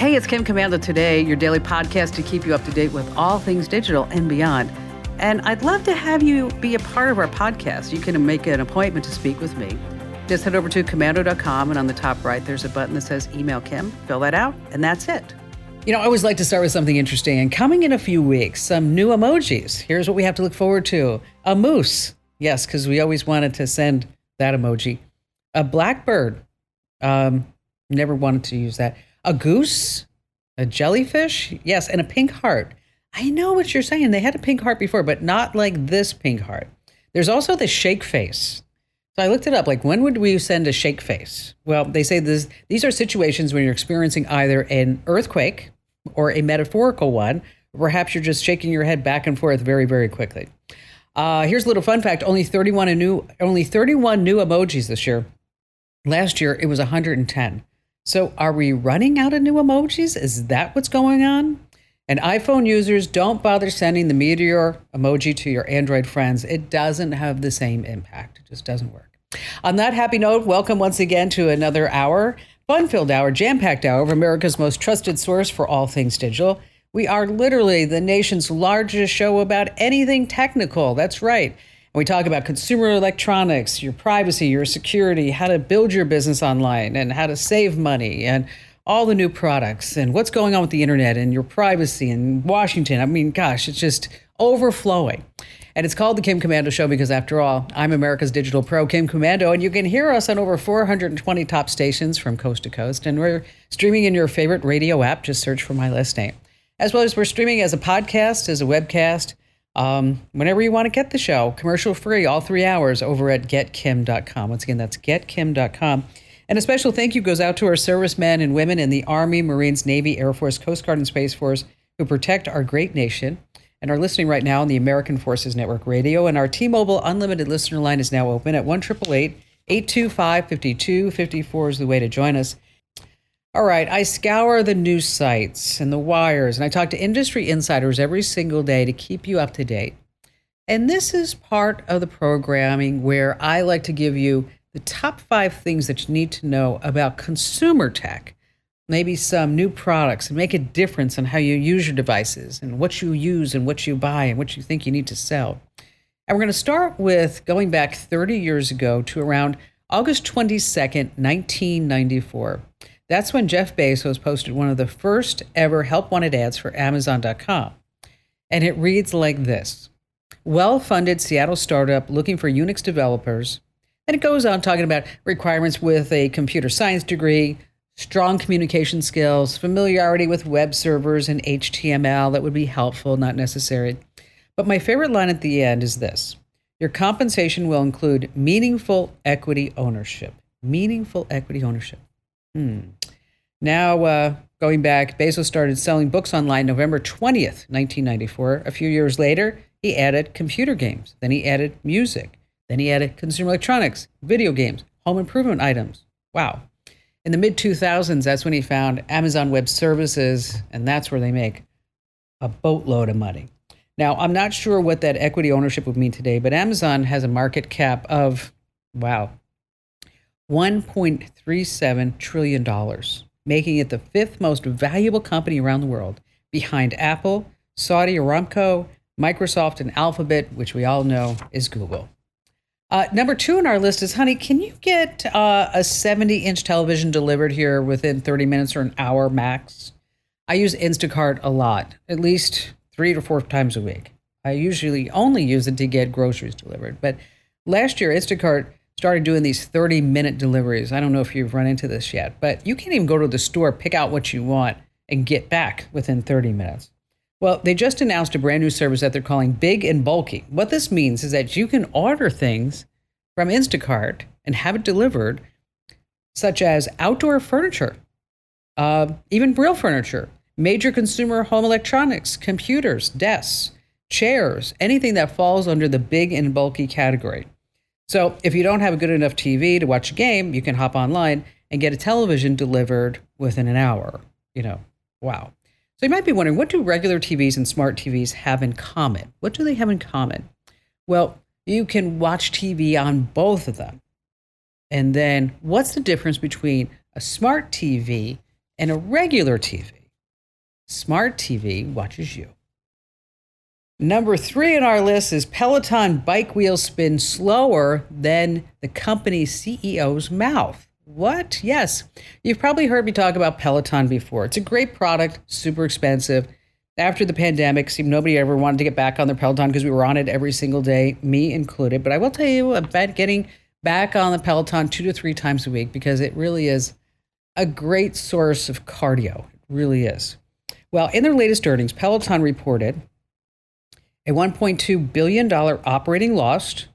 Hey, it's Kim Komando today, your daily podcast to keep you up to date with all things digital and beyond. And I'd love to have you be a part of our podcast. You can make an appointment to speak with me. Just head over to komando.com, and on the top right, there's a button that says Email Kim. Fill that out, and that's it. You know, I always like to start with something interesting. And coming in a few weeks, some new emojis. Here's what we have to look forward to a moose. Yes, because we always wanted to send that emoji. A blackbird. Um, never wanted to use that. A goose. A jellyfish. Yes, and a pink heart. I know what you're saying. They had a pink heart before, but not like this pink heart. There's also the shake face. So I looked it up. Like, when would we send a shake face? Well, they say this, these are situations when you're experiencing either an earthquake or a metaphorical one. Perhaps you're just shaking your head back and forth very, very quickly. Uh, here's a little fun fact: only 31 new, only 31 new emojis this year. Last year it was 110. So are we running out of new emojis? Is that what's going on? And iPhone users don't bother sending the meteor emoji to your Android friends. It doesn't have the same impact. It just doesn't work. On that happy note, welcome once again to another hour, fun filled hour, jam packed hour of America's most trusted source for all things digital. We are literally the nation's largest show about anything technical. That's right. And we talk about consumer electronics, your privacy, your security, how to build your business online, and how to save money, and all the new products, and what's going on with the internet, and your privacy in Washington. I mean, gosh, it's just overflowing. And it's called the Kim Komando Show because, after all, I'm America's digital pro, Kim Komando, and you can hear us on over 420 top stations from coast to coast. And we're streaming in your favorite radio app. Just search for my last name. As well as we're streaming as a podcast, as a webcast, um, whenever you want to get the show, commercial free, all three hours over at getkim.com. Once again, that's getkim.com. And a special thank you goes out to our servicemen and women in the Army, Marines, Navy, Air Force, Coast Guard, and Space Force who protect our great nation and are listening right now on the American Forces Network Radio. And our T Mobile Unlimited listener line is now open at 1 825 5254 is the way to join us. All right, I scour the news sites and the wires, and I talk to industry insiders every single day to keep you up to date. And this is part of the programming where I like to give you the top five things that you need to know about consumer tech maybe some new products and make a difference in how you use your devices and what you use and what you buy and what you think you need to sell. And we're going to start with going back 30 years ago to around August 22nd, 1994. That's when Jeff Bezos posted one of the first ever help wanted ads for Amazon.com. And it reads like this Well funded Seattle startup looking for Unix developers. And it goes on talking about requirements with a computer science degree, strong communication skills, familiarity with web servers and HTML that would be helpful, not necessary. But my favorite line at the end is this Your compensation will include meaningful equity ownership. Meaningful equity ownership. Hmm. Now, uh, going back, Bezos started selling books online November 20th, 1994. A few years later, he added computer games. Then he added music. Then he added consumer electronics, video games, home improvement items. Wow. In the mid 2000s, that's when he found Amazon Web Services, and that's where they make a boatload of money. Now, I'm not sure what that equity ownership would mean today, but Amazon has a market cap of, wow, $1.37 trillion, making it the fifth most valuable company around the world, behind Apple, Saudi Aramco, Microsoft, and Alphabet, which we all know is Google. Uh, number two on our list is, honey, can you get uh, a 70 inch television delivered here within 30 minutes or an hour max? I use Instacart a lot, at least three to four times a week. I usually only use it to get groceries delivered. But last year, Instacart started doing these 30 minute deliveries. I don't know if you've run into this yet, but you can't even go to the store, pick out what you want, and get back within 30 minutes. Well, they just announced a brand new service that they're calling Big and Bulky. What this means is that you can order things from Instacart and have it delivered, such as outdoor furniture, uh, even real furniture, major consumer home electronics, computers, desks, chairs, anything that falls under the big and bulky category. So if you don't have a good enough TV to watch a game, you can hop online and get a television delivered within an hour. You know, wow. So you might be wondering, what do regular TVs and smart TVs have in common? What do they have in common? Well, you can watch TV on both of them. And then what's the difference between a smart TV and a regular TV. Smart TV watches you. Number three on our list is Peloton bike wheels spin slower than the company's CEO's mouth. What? Yes. You've probably heard me talk about Peloton before. It's a great product, super expensive. After the pandemic, seemed nobody ever wanted to get back on their Peloton because we were on it every single day, me included. But I will tell you about getting back on the Peloton two to three times a week because it really is a great source of cardio. It really is. Well, in their latest earnings, Peloton reported a $1.2 billion operating loss,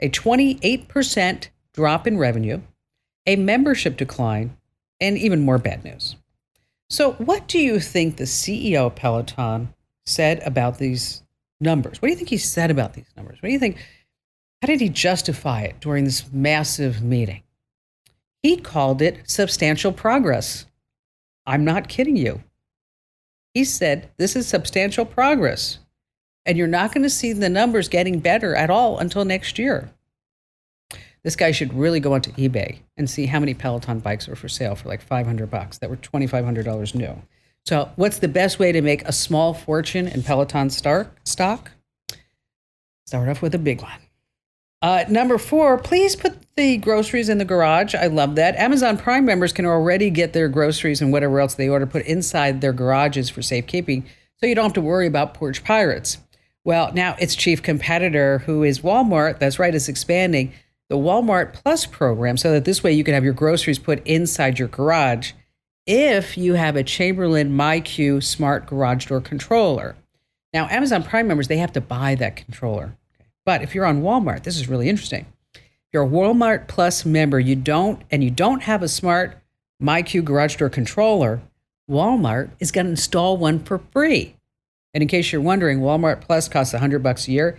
a 28% drop in revenue, a membership decline, and even more bad news. So, what do you think the CEO of Peloton said about these numbers? What do you think he said about these numbers? What do you think? How did he justify it during this massive meeting? He called it substantial progress. I'm not kidding you. He said this is substantial progress. And you're not going to see the numbers getting better at all until next year. This guy should really go onto eBay and see how many Peloton bikes are for sale for like 500 bucks that were $2,500 new. So, what's the best way to make a small fortune in Peloton stock? Start off with a big one. Uh, number four, please put the groceries in the garage. I love that. Amazon Prime members can already get their groceries and whatever else they order put inside their garages for safekeeping, so you don't have to worry about porch pirates. Well, now its chief competitor, who is Walmart, that's right, is expanding the Walmart Plus program so that this way you can have your groceries put inside your garage if you have a Chamberlain MyQ smart garage door controller. Now, Amazon Prime members, they have to buy that controller. But if you're on Walmart, this is really interesting. If you're a Walmart Plus member, you don't and you don't have a smart MyQ garage door controller, Walmart is going to install one for free. And in case you're wondering, Walmart Plus costs 100 bucks a year.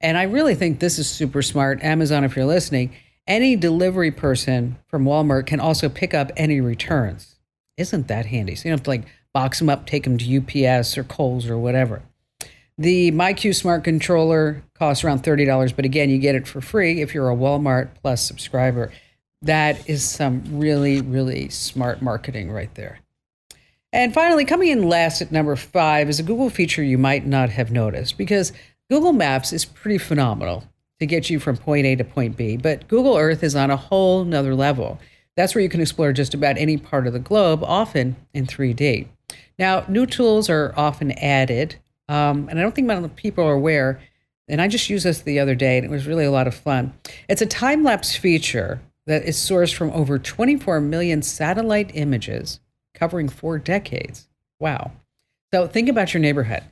And I really think this is super smart. Amazon, if you're listening, any delivery person from Walmart can also pick up any returns. Isn't that handy? So you don't have to like box them up, take them to UPS or Kohl's or whatever. The MyQ Smart Controller costs around $30, but again, you get it for free if you're a Walmart Plus subscriber. That is some really, really smart marketing right there. And finally, coming in last at number five is a Google feature you might not have noticed because Google Maps is pretty phenomenal to get you from point A to point B, but Google Earth is on a whole nother level. That's where you can explore just about any part of the globe, often in 3D. Now, new tools are often added, um, and I don't think many people are aware. And I just used this the other day, and it was really a lot of fun. It's a time lapse feature that is sourced from over 24 million satellite images covering four decades. Wow. So think about your neighborhood.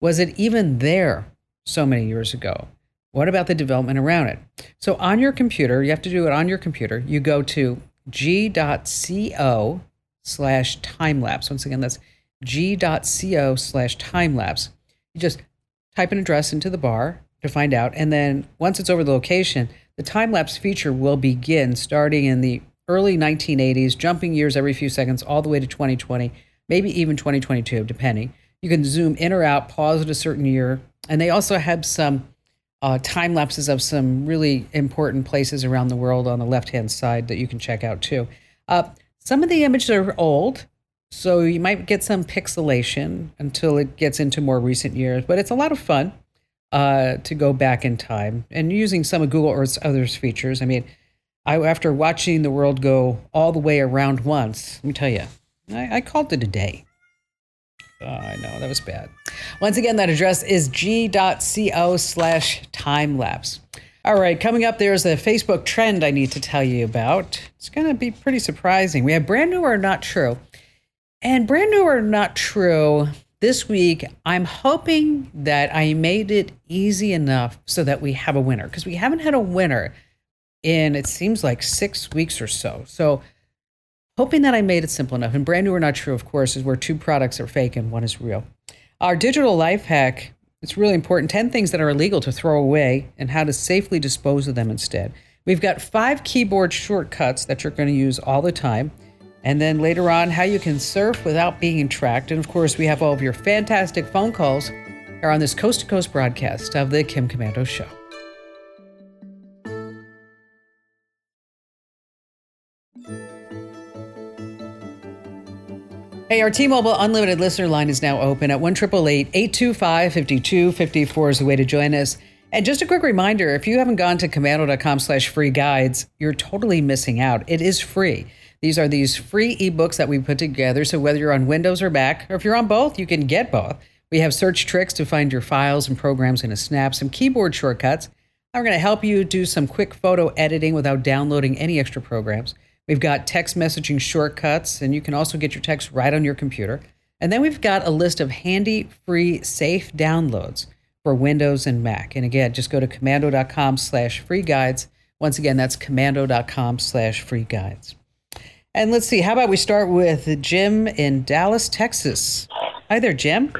Was it even there so many years ago? What about the development around it? So on your computer, you have to do it on your computer. You go to g.co slash time lapse. Once again, that's g.co slash time lapse. You just type an address into the bar to find out. And then once it's over the location, the time lapse feature will begin starting in the early 1980s, jumping years every few seconds, all the way to 2020, maybe even 2022, depending. You can zoom in or out, pause at a certain year. And they also have some uh, time lapses of some really important places around the world on the left hand side that you can check out too. Uh, some of the images are old, so you might get some pixelation until it gets into more recent years, but it's a lot of fun uh, to go back in time and using some of Google Earth's other features. I mean, I, after watching the world go all the way around once, let me tell you, I, I called it a day. Oh, I know that was bad. Once again, that address is g.co slash time lapse. All right, coming up, there's a Facebook trend I need to tell you about. It's going to be pretty surprising. We have brand new or not true. And brand new or not true, this week, I'm hoping that I made it easy enough so that we have a winner because we haven't had a winner in it seems like six weeks or so. So, hoping that I made it simple enough. And brand new or not true, of course, is where two products are fake and one is real. Our digital life hack. It's really important 10 things that are illegal to throw away and how to safely dispose of them instead. We've got five keyboard shortcuts that you're going to use all the time. And then later on, how you can surf without being tracked. And of course, we have all of your fantastic phone calls are on this coast to coast broadcast of the Kim Komando Show. Hey, our T-Mobile Unlimited listener line is now open at 1 825 5254 is the way to join us. And just a quick reminder, if you haven't gone to komando.com slash free guides, you're totally missing out. It is free. These are these free ebooks that we put together. So whether you're on Windows or Mac, or if you're on both, you can get both. We have search tricks to find your files and programs in a snap, some keyboard shortcuts. We're going to help you do some quick photo editing without downloading any extra programs. We've got text messaging shortcuts, and you can also get your text right on your computer. And then we've got a list of handy, free, safe downloads for Windows and Mac. And again, just go to komando.com slash free guides. Once again, that's komando.com slash free guides. And let's see, how about we start with Jim in Dallas, Texas. Hi there, Jim.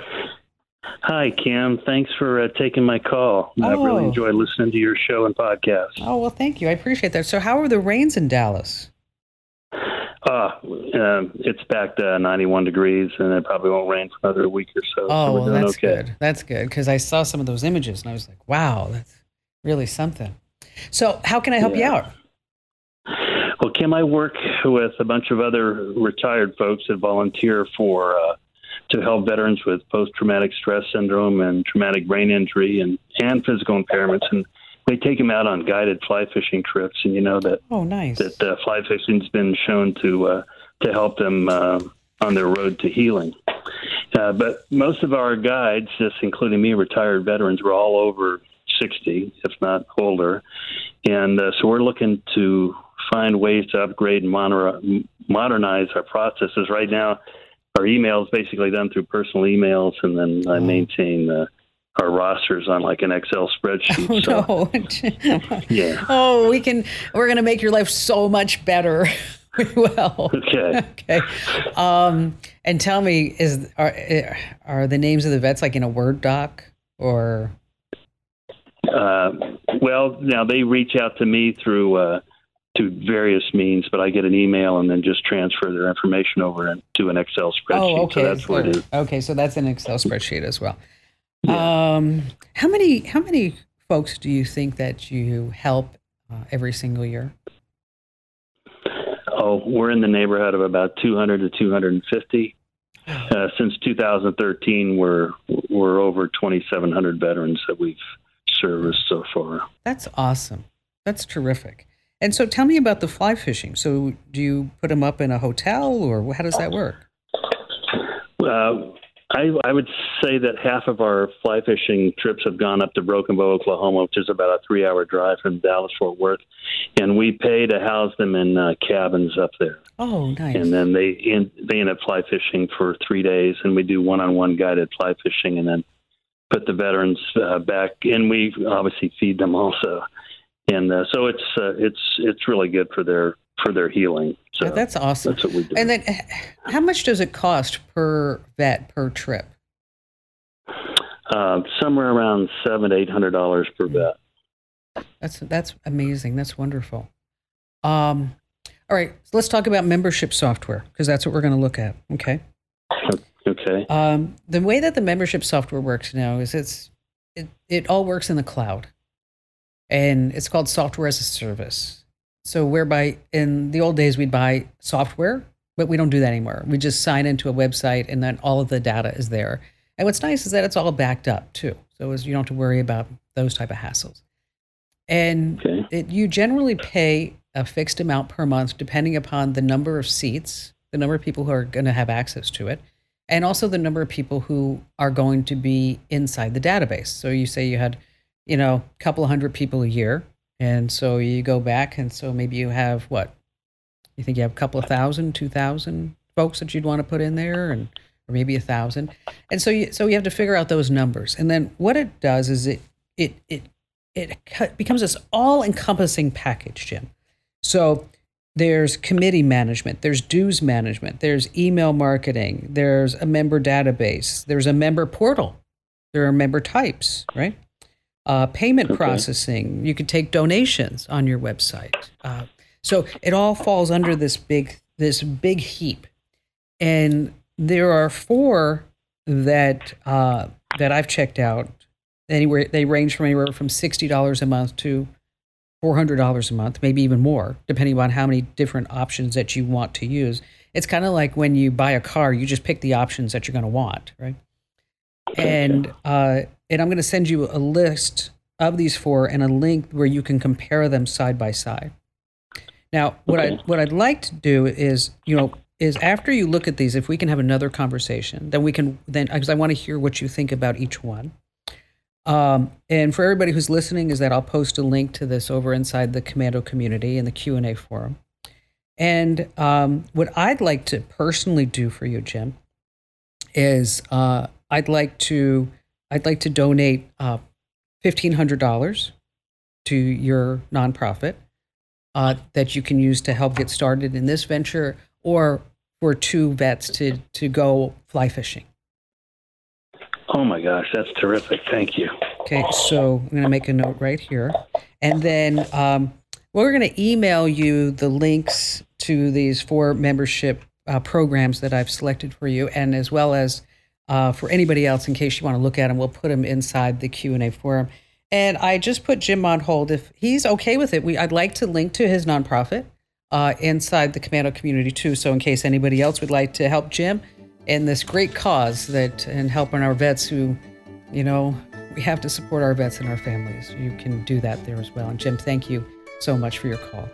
Hi, Kim. Thanks for uh, taking my call. Oh. I really enjoy listening to your show and podcast. Oh, well, thank you. I appreciate that. So, how are the rains in Dallas? Uh, uh, it's back to 91 degrees, and it probably won't rain for another week or so. Oh, so well, that's okay. good. That's good because I saw some of those images and I was like, wow, that's really something. So, how can I help yeah. you out? Well, Kim, I work with a bunch of other retired folks that volunteer for uh, to help veterans with post-traumatic stress syndrome and traumatic brain injury and and physical impairments and they take them out on guided fly fishing trips, and you know that oh nice that uh, fly fishing's been shown to uh, to help them uh, on their road to healing. Uh, but most of our guides, just including me, retired veterans, were all over 60, if not older, and uh, so we're looking to find ways to upgrade and moder- modernize our processes. Right now, our email is basically done through personal emails, and then I oh. maintain. Uh, our rosters on like an Excel spreadsheet. Oh, so, no. yeah. Oh, we can. We're going to make your life so much better. well. Okay. Okay. Um, and tell me, is are are the names of the vets like in a Word doc or? Uh, well, now they reach out to me through uh, to various means, but I get an email and then just transfer their information over to an Excel spreadsheet. Oh, okay. So that's what it is. Okay, so that's an Excel spreadsheet as well. Yeah. Um, how many how many folks do you think that you help uh, every single year? Oh, we're in the neighborhood of about 200 to 250. Uh, since 2013, we're we're over 2,700 veterans that we've serviced so far. That's awesome. That's terrific. And so, tell me about the fly fishing. So, do you put them up in a hotel, or how does that work? Uh, I, I would say that half of our fly fishing trips have gone up to Broken Bow, Oklahoma, which is about a three hour drive from Dallas Fort Worth. And we pay to house them in uh, cabins up there. Oh, nice. And then they in, they end up fly fishing for three days, and we do one on one guided fly fishing and then put the veterans uh, back. And we obviously feed them also. And uh, so it's uh, it's it's really good for their for their healing. So yeah, that's awesome. That's what we do. And then, how much does it cost per vet per trip? Uh, somewhere around seven to eight hundred dollars per vet. That's that's amazing. That's wonderful. Um, all right, so let's talk about membership software because that's what we're going to look at. Okay. Okay. Um, the way that the membership software works now is it's it, it all works in the cloud, and it's called software as a service. So whereby in the old days we'd buy software, but we don't do that anymore. We just sign into a website and then all of the data is there. And what's nice is that it's all backed up too. So you don't have to worry about those type of hassles. And okay. it, you generally pay a fixed amount per month depending upon the number of seats, the number of people who are going to have access to it, and also the number of people who are going to be inside the database. So you say you had, you know, a couple of hundred people a year and so you go back, and so maybe you have what? You think you have a couple of thousand, two thousand folks that you'd want to put in there, and or maybe a thousand. And so you so you have to figure out those numbers. And then what it does is it it it it becomes this all-encompassing package, Jim. So there's committee management, there's dues management, there's email marketing, there's a member database, there's a member portal, there are member types, right? Uh, payment okay. processing. You could take donations on your website. Uh, so it all falls under this big this big heap, and there are four that uh, that I've checked out. Anywhere they range from anywhere from sixty dollars a month to $400 a month, maybe even more, depending on how many different options that you want to use. It's kind of like when you buy a car, you just pick the options that you're going to want, right? And uh, and I'm going to send you a list of these four and a link where you can compare them side by side. Now, what I what I'd like to do is, you know, is after you look at these, if we can have another conversation, then we can then because I want to hear what you think about each one. Um, and for everybody who's listening, is that I'll post a link to this over inside the Komando community in the Q and A forum. And um, what I'd like to personally do for you, Jim, is uh, I'd like to I'd like to donate uh, fifteen hundred dollars to your nonprofit uh, that you can use to help get started in this venture, or for two vets to to go fly fishing. Oh my gosh, that's terrific! Thank you. Okay, so I'm going to make a note right here, and then um, we're going to email you the links to these four membership uh, programs that I've selected for you, and as well as uh, for anybody else in case you want to look at them. We'll put them inside the Q and A forum. And I just put Jim on hold. If he's okay with it, we I'd like to link to his nonprofit uh, inside the Komando community too. So in case anybody else would like to help Jim in this great cause that and helping our vets who, you know, we have to support our vets and our families. You can do that there as well. And Jim, thank you so much for your call.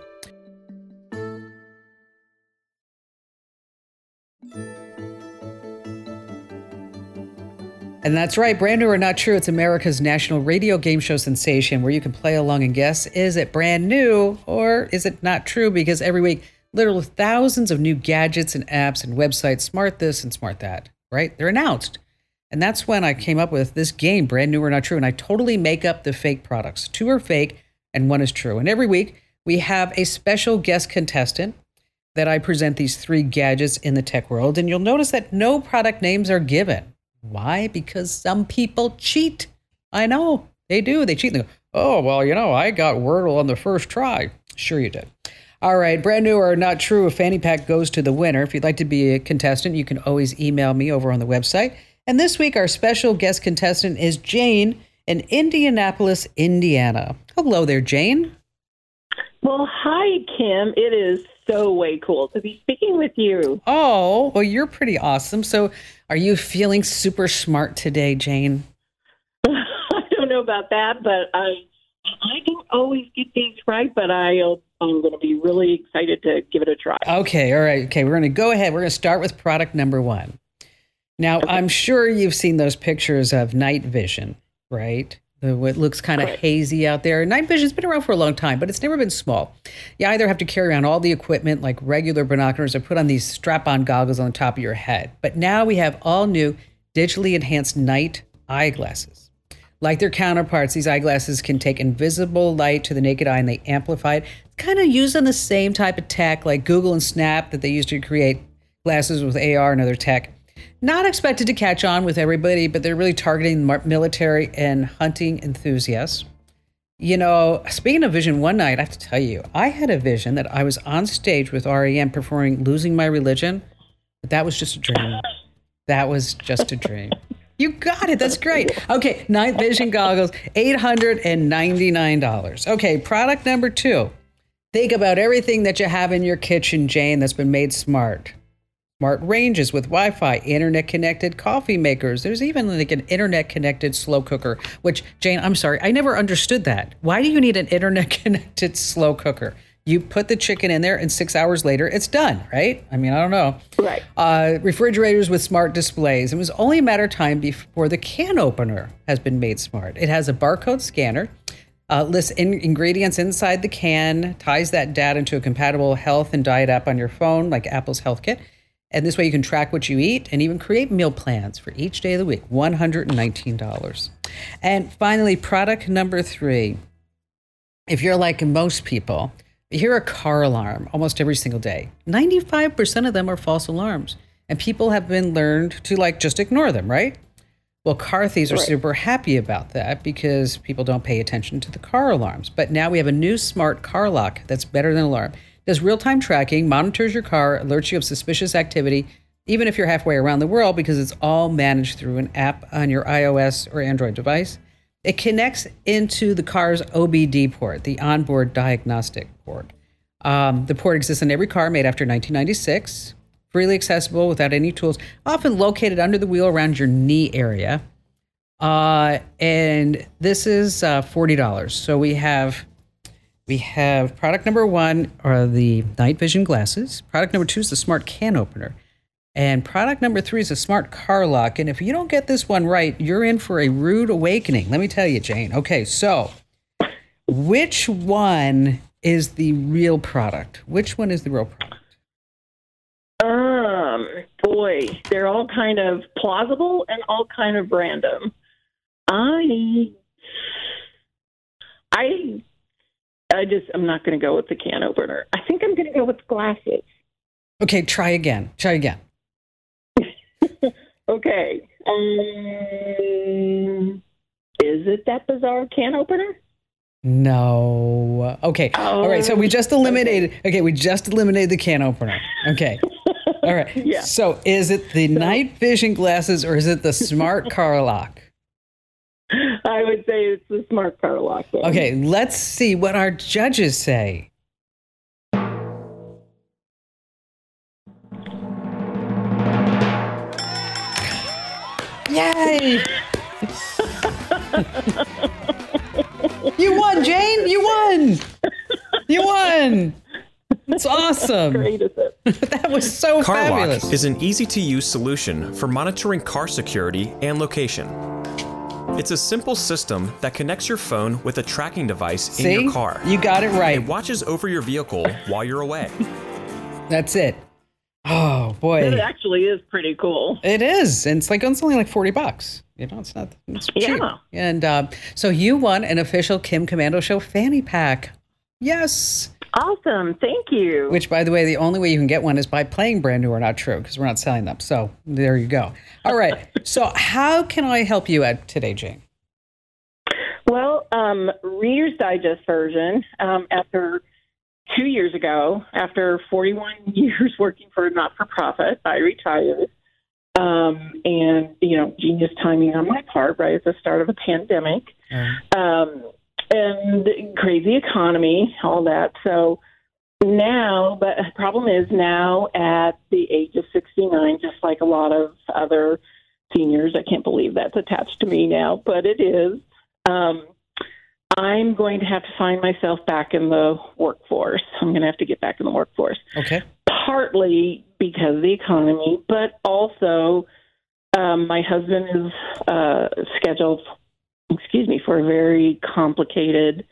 And that's right, brand new or not true, it's America's national radio game show sensation where you can play along and guess is it brand new or is it not true? Because every week, literally thousands of new gadgets and apps and websites, smart this and smart that, right? They're announced. And that's when I came up with this game, brand new or not true. And I totally make up the fake products. Two are fake and one is true. And every week, we have a special guest contestant that I present these three gadgets in the tech world. And you'll notice that no product names are given. Why? Because some people cheat. I know they do. They cheat. They go, oh, well, you know, I got Wordle on the first try. Sure, you did. All right, brand new or not true, a fanny pack goes to the winner. If you'd like to be a contestant, you can always email me over on the website. And this week, our special guest contestant is Jane in Indianapolis, Indiana. Hello there, Jane. Well, hi, Kim. It is so way cool to be speaking with you. Oh, well, you're pretty awesome. So, are you feeling super smart today, Jane? I don't know about that, but I I don't always get things right, but I uh, I'm going to be really excited to give it a try. Okay, all right. Okay, we're going to go ahead. We're going to start with product number 1. Now, okay. I'm sure you've seen those pictures of night vision, right? The, what looks kind of hazy out there. Night vision's been around for a long time, but it's never been small. You either have to carry around all the equipment like regular binoculars or put on these strap on goggles on the top of your head. But now we have all new digitally enhanced night eyeglasses. Like their counterparts, these eyeglasses can take invisible light to the naked eye and they amplify it. It's kind of using the same type of tech like Google and Snap that they used to create glasses with AR and other tech not expected to catch on with everybody, but they're really targeting military and hunting enthusiasts. You know, speaking of vision, one night, I have to tell you, I had a vision that I was on stage with REM performing Losing My Religion, but that was just a dream. That was just a dream. You got it. That's great. Okay, night vision goggles, $899. Okay, product number two. Think about everything that you have in your kitchen, Jane, that's been made smart smart ranges with Wi-Fi, internet connected coffee makers. There's even like an internet connected slow cooker, which Jane, I'm sorry, I never understood that. Why do you need an internet connected slow cooker? You put the chicken in there, and six hours later, it's done, right? I mean, I don't know. Right. Uh, refrigerators with smart displays. It was only a matter of time before the can opener has been made smart. It has a barcode scanner, uh, lists in- ingredients inside the can, ties that data into a compatible health and diet app on your phone, like Apple's Health Kit and this way you can track what you eat and even create meal plans for each day of the week. $119. And finally, product number three. If you're like most people, you hear a car alarm almost every single day. 95% of them are false alarms. And people have been learned to like just ignore them, right? Well, car thieves are right. super happy about that because people don't pay attention to the car alarms. But now we have a new smart car lock that's better than alarm does real time tracking, monitors your car, alerts you of suspicious activity, even if you're halfway around the world, because it's all managed through an app on your iOS or Android device. It connects into the car's OBD port, the onboard diagnostic port. Um, the port exists in every car made after 1996, freely accessible without any tools, often located under the wheel around your knee area. Uh, and this is uh, forty dollars. So we have we have product number one are the night vision glasses. Product number two is the smart can opener. And product number three is a smart car lock. And if you don't get this one right, you're in for a rude awakening. Let me tell you, Jane. Okay, so which one is the real product? Which one is the real product? Um, boy, they're all kind of plausible and all kind of random. I, I, I just I'm not going to go with the can opener. I think I'm going to go with glasses. Okay, try again. Try again. Okay. Um, is it that bizarre can opener? No. Okay. All right. So we just eliminated. Okay. we just eliminated the can opener. Okay. All right. Yeah. So is it the night vision glasses or is it the smart car lock? I would say it's the smart car lock. then. Okay. Let's see what our judges say. Yay! you won, Jane. You won. You won. It's awesome. Great? That was so CarLock fabulous. is an easy to use solution for monitoring car security and location. It's a simple system that connects your phone with a tracking device See? in your car. You got it right. It watches over your vehicle while you're away. That's it. Oh boy, It actually is pretty cool. it is. And it's like it's only like forty bucks. You know, it's not. It's cheap. Yeah. And uh, so you won an official Kim Komando Show fanny pack. Yes. Awesome. Thank you. Which, by the way, the only way you can get one is by playing brand new or not true because we're not selling them. So there you go. All right. so how can I help you out today, Jane? Well, um, Reader's Digest version, um, after two years ago, after 41 years working for a not for profit, I retired. Um, and, you know, genius timing on my part, right at the start of a pandemic. Um, and crazy economy, all that. So now, but the problem is now at the age of 69, just like a lot of other seniors, I can't believe that's attached to me now, but it is. Um, I'm going to have to find myself back in the workforce. I'm going to have to get back in the workforce, Okay. partly because of the economy, but also um, my husband is uh, scheduled, excuse me, for a very complicated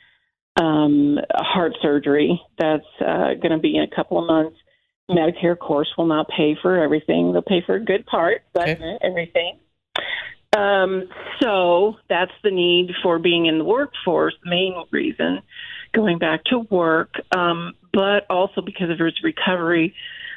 um, heart surgery that's uh, going to be in a couple of months. Medicare, of course, will not pay for everything. They'll pay for a good part, but Okay. not everything. Um, so that's the need for being in the workforce, the main reason, going back to work, um, but also because of his recovery.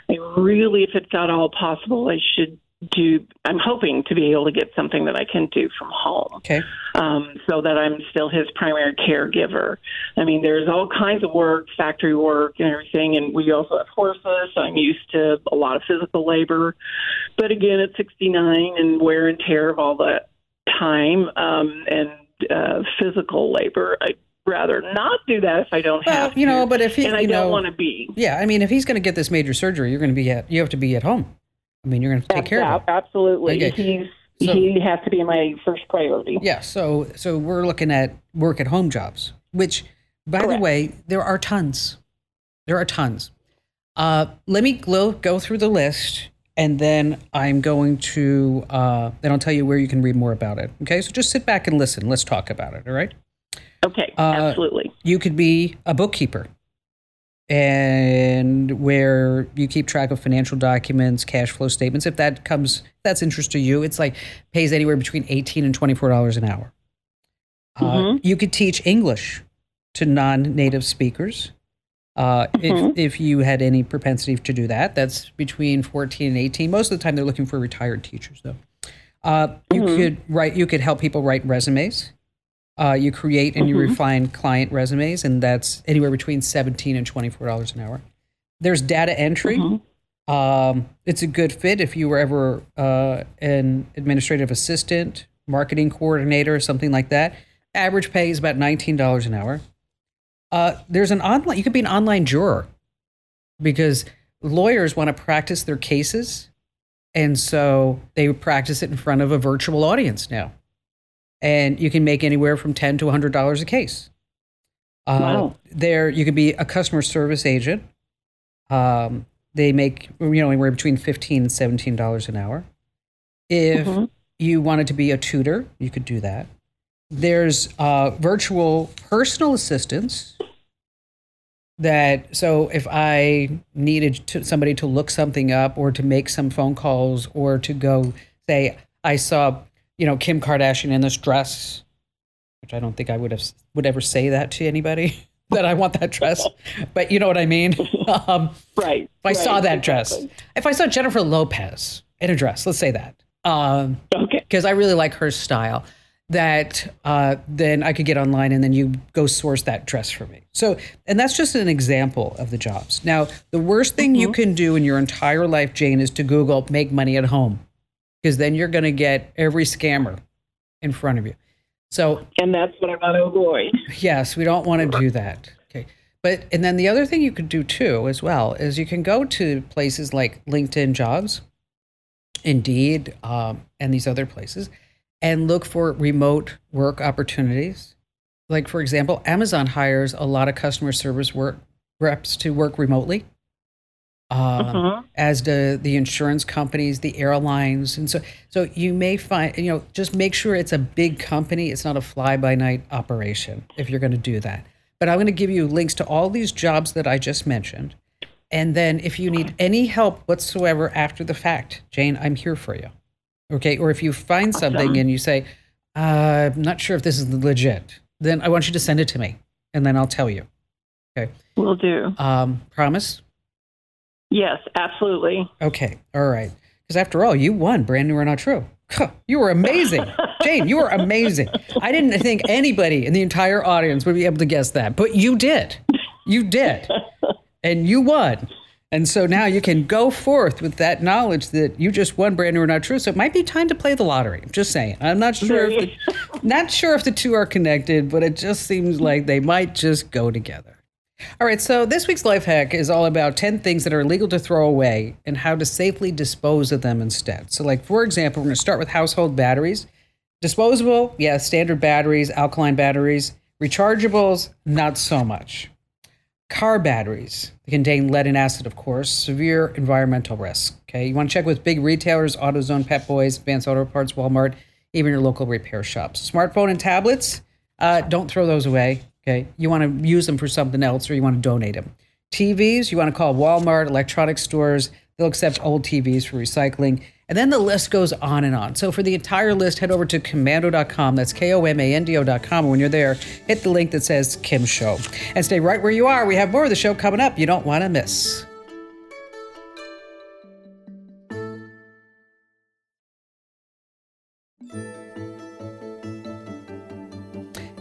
I really, if it's at all possible, I should do. I'm hoping to be able to get something that I can do from home Okay. um, so that I'm still his primary caregiver. I mean, there's all kinds of work, factory work, and everything, and we also have horses. So I'm used to a lot of physical labor, but again, at 69 and wear and tear of all that time um, and uh, physical labor, I'd rather not do that if I don't Well, have to. you know, but if he, and I you don't want to be. yeah, I mean, if he's going to get this major surgery, you're going to be at, you have to be at home. I mean, you're going to take care of him. Absolutely. Okay. He's So- he has to be my first priority. Yeah, so so we're looking at work at home jobs, which, by the way, there are tons. There are tons. Uh, let me go, go through the list, and then I'm going to uh, then I'll tell you where you can read more about it. Okay, so just sit back and listen. Let's talk about it. All right. Okay, Uh, absolutely. You could be a bookkeeper, and where you keep track of financial documents, cash flow statements. If that comes, if that's interest to you. It's like pays anywhere between eighteen and twenty four dollars an hour. Uh, Mhm. you could teach English to non-native speakers. Uh, Mhm. if, if you had any propensity to do that, that's between 14 and 18. Most of the time, they're looking for retired teachers, though. Uh, you Mhm. could write. You could help people write resumes. Uh, you create and you Mhm. refine client resumes, and that's anywhere between 17 and 24 dollars an hour. There's data entry. Mhm. Um, it's a good fit if you were ever uh, an administrative assistant, marketing coordinator, something like that. Average pay is about $19 an hour. Uh, there's an online, you could be an online juror because lawyers want to practice their cases. And so they practice it in front of a virtual audience now. And you can make anywhere from 10 to $100 a case. Uh, Wow. There, you could be a customer service agent. Um, they make, you know, anywhere between 15 and $17 an hour. If Mhm. you wanted to be a tutor, you could do that. There's uh, virtual personal assistants that so if I needed to, somebody to look something up or to make some phone calls or to go say I saw you know Kim Kardashian in this dress, which I don't think I would have would ever say that to anybody that I want that dress, but you know what I mean. um, Right. if I saw right, that dress, if I saw Jennifer Lopez in a dress, let's say that, um, Okay. because I really like her style, that uh, then I could get online and then you go source that dress for me. So, and that's just an example of the jobs. Now, the worst thing you can do in your entire life, Jane, is to Google make money at home, because then you're going to get every scammer in front of you. So, And that's what I want to avoid. Yes, we don't want to do that. Okay. But and then the other thing you could do too as well is you can go to places like LinkedIn Jobs, Indeed, um, and these other places, and look for remote work opportunities. Like for example, Amazon hires a lot of customer service work reps to work remotely. Um, Mhm. as do the insurance companies, the airlines, and so so you may find you know just make sure it's a big company. It's not a fly by night operation if you're going to do that. But I'm going to give you links to all these jobs that I just mentioned, and then if you need any help whatsoever after the fact, Jane, I'm here for you. Okay, or if you find something and you say, uh, "I'm not sure if this is legit," then I want you to send it to me, and then I'll tell you. Okay, Will do. um, promise. Yes, absolutely. Okay, all right. Because after all, you won. Brand new or not true. You were amazing, Jane. You were amazing. I didn't think anybody in the entire audience would be able to guess that, but you did. You did, and you won. And so now you can go forth with that knowledge that you just won brand new or not true. So it might be time to play the lottery. I'm just saying. I'm not sure if the, not sure if the two are connected, but it just seems like they might just go together. All right, so this week's life hack is all about 10 things that are illegal to throw away and how to safely dispose of them instead. So, like, for example, we're going to start with household batteries. Disposable, yeah, standard batteries, alkaline batteries. Rechargeables, not so much. Car batteries, they contain lead and acid, of course, severe environmental risk. Okay, you want to check with big retailers, AutoZone, Pep Boys, Advanced Auto Parts, Walmart, even your local repair shops. Smartphone and tablets, uh, don't throw those away. Okay, you want to use them for something else or you want to donate them. TVs, you want to call Walmart, electronics stores. They'll accept old TVs for recycling. And then the list goes on and on. So for the entire list, head over to komando.com. That's K O M A N D O.com. When you're there, hit the link that says Kim Show. And stay right where you are. We have more of the show coming up you don't want to miss.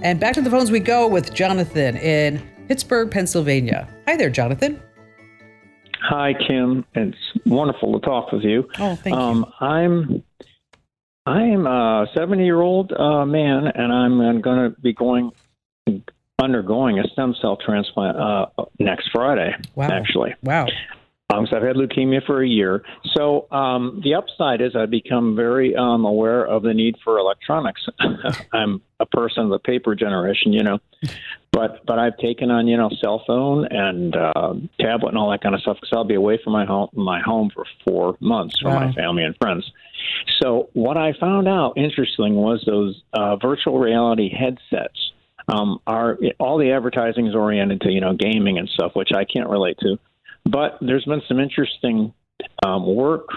And back to the phones we go with Jonathan in Pittsburgh, Pennsylvania. Hi there, Jonathan. Hi, Kim. It's wonderful to talk with you. Oh, thank you. um, I'm I'm a 70 year old uh, man, and I'm going to be going undergoing a stem cell transplant uh, next Friday. Wow. Actually, Wow. Um, so I've had leukemia for a year. So um, the upside is I've become very um, aware of the need for electronics. I'm a person of the paper generation, you know, but but I've taken on you know cell phone and uh, tablet and all that kind of stuff because I'll be away from my home my home for four months from Wow. my family and friends. So what I found out interesting was those uh, virtual reality headsets. Um, are all the advertising is oriented to you know gaming and stuff, which I can't relate to. But there's been some interesting um, work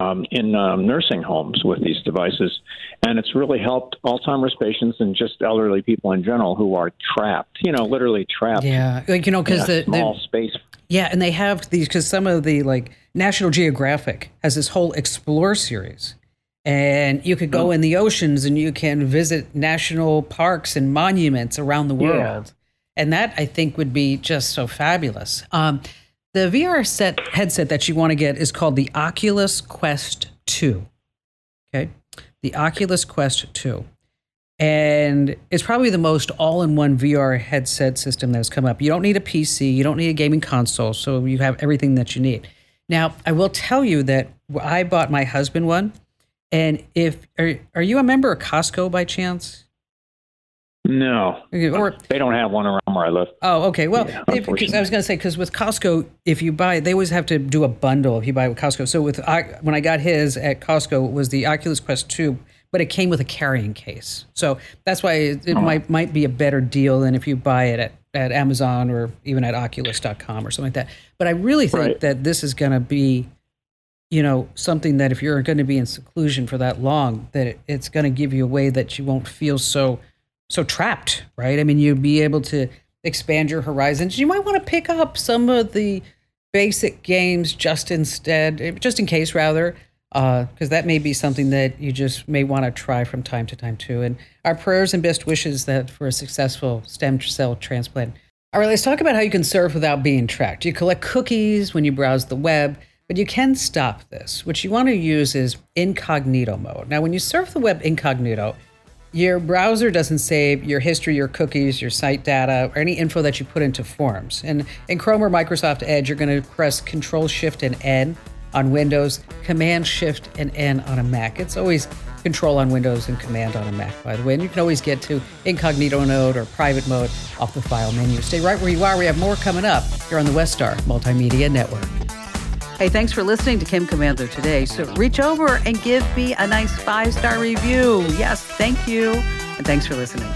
um, in um, nursing homes with these devices, and it's really helped Alzheimer's patients and just elderly people in general who are trapped, you know, literally trapped Yeah. Like, you know, because the, small the, space. yeah, and they have these, because some of the, like, National Geographic has this whole Explore series. And you could go in the oceans and you can visit national parks and monuments around the world. And that I think would be just so fabulous. Um, the VR set headset that you want to get is called the Oculus Quest 2. Okay. The Oculus Quest 2. and it's probably the most all-in-one VR headset system that has come up. You don't need a PC, you don't need a gaming console, so you have everything that you need. Now, I will tell you that I bought my husband one, and if are, are you a member of Costco by chance? No, or they don't have one around where I live. Oh, okay. Well, yeah, if, because I was going to say because with Costco, if you buy, they always have to do a bundle if you buy with Costco. So with when I got his at Costco, it was the Oculus Quest two, but it came with a carrying case. So that's why it, it oh. might might be a better deal than if you buy it at, at Amazon or even at Oculus.com or something like that. But I really think right. that this is going to be you know something that if you're going to be in seclusion for that long that it, it's going to give you a way that you won't feel so so trapped, right? I mean, you'd be able to expand your horizons. You might want to pick up some of the basic games just instead, just in case, rather, because uh, that may be something that you just may want to try from time to time too. And our prayers and best wishes that for a successful stem cell transplant. All right, let's talk about how you can surf without being tracked. You collect cookies when you browse the web, but you can stop this. What you want to use is incognito mode. Now, when you surf the web incognito, your browser doesn't save your history, your cookies, your site data, or any info that you put into forms. And in Chrome or Microsoft Edge, you're going to press Control Shift and N on Windows, Command Shift and N on a Mac. It's always Control on Windows and Command on a Mac, by the way. And you can always get to incognito mode or private mode off the file menu. Stay right where you are. We have more coming up here on the WestStar Multimedia Network. Hey, thanks for listening to Kim Komando today. So reach over and give me a nice five star review. Yes, thank you. And thanks for listening.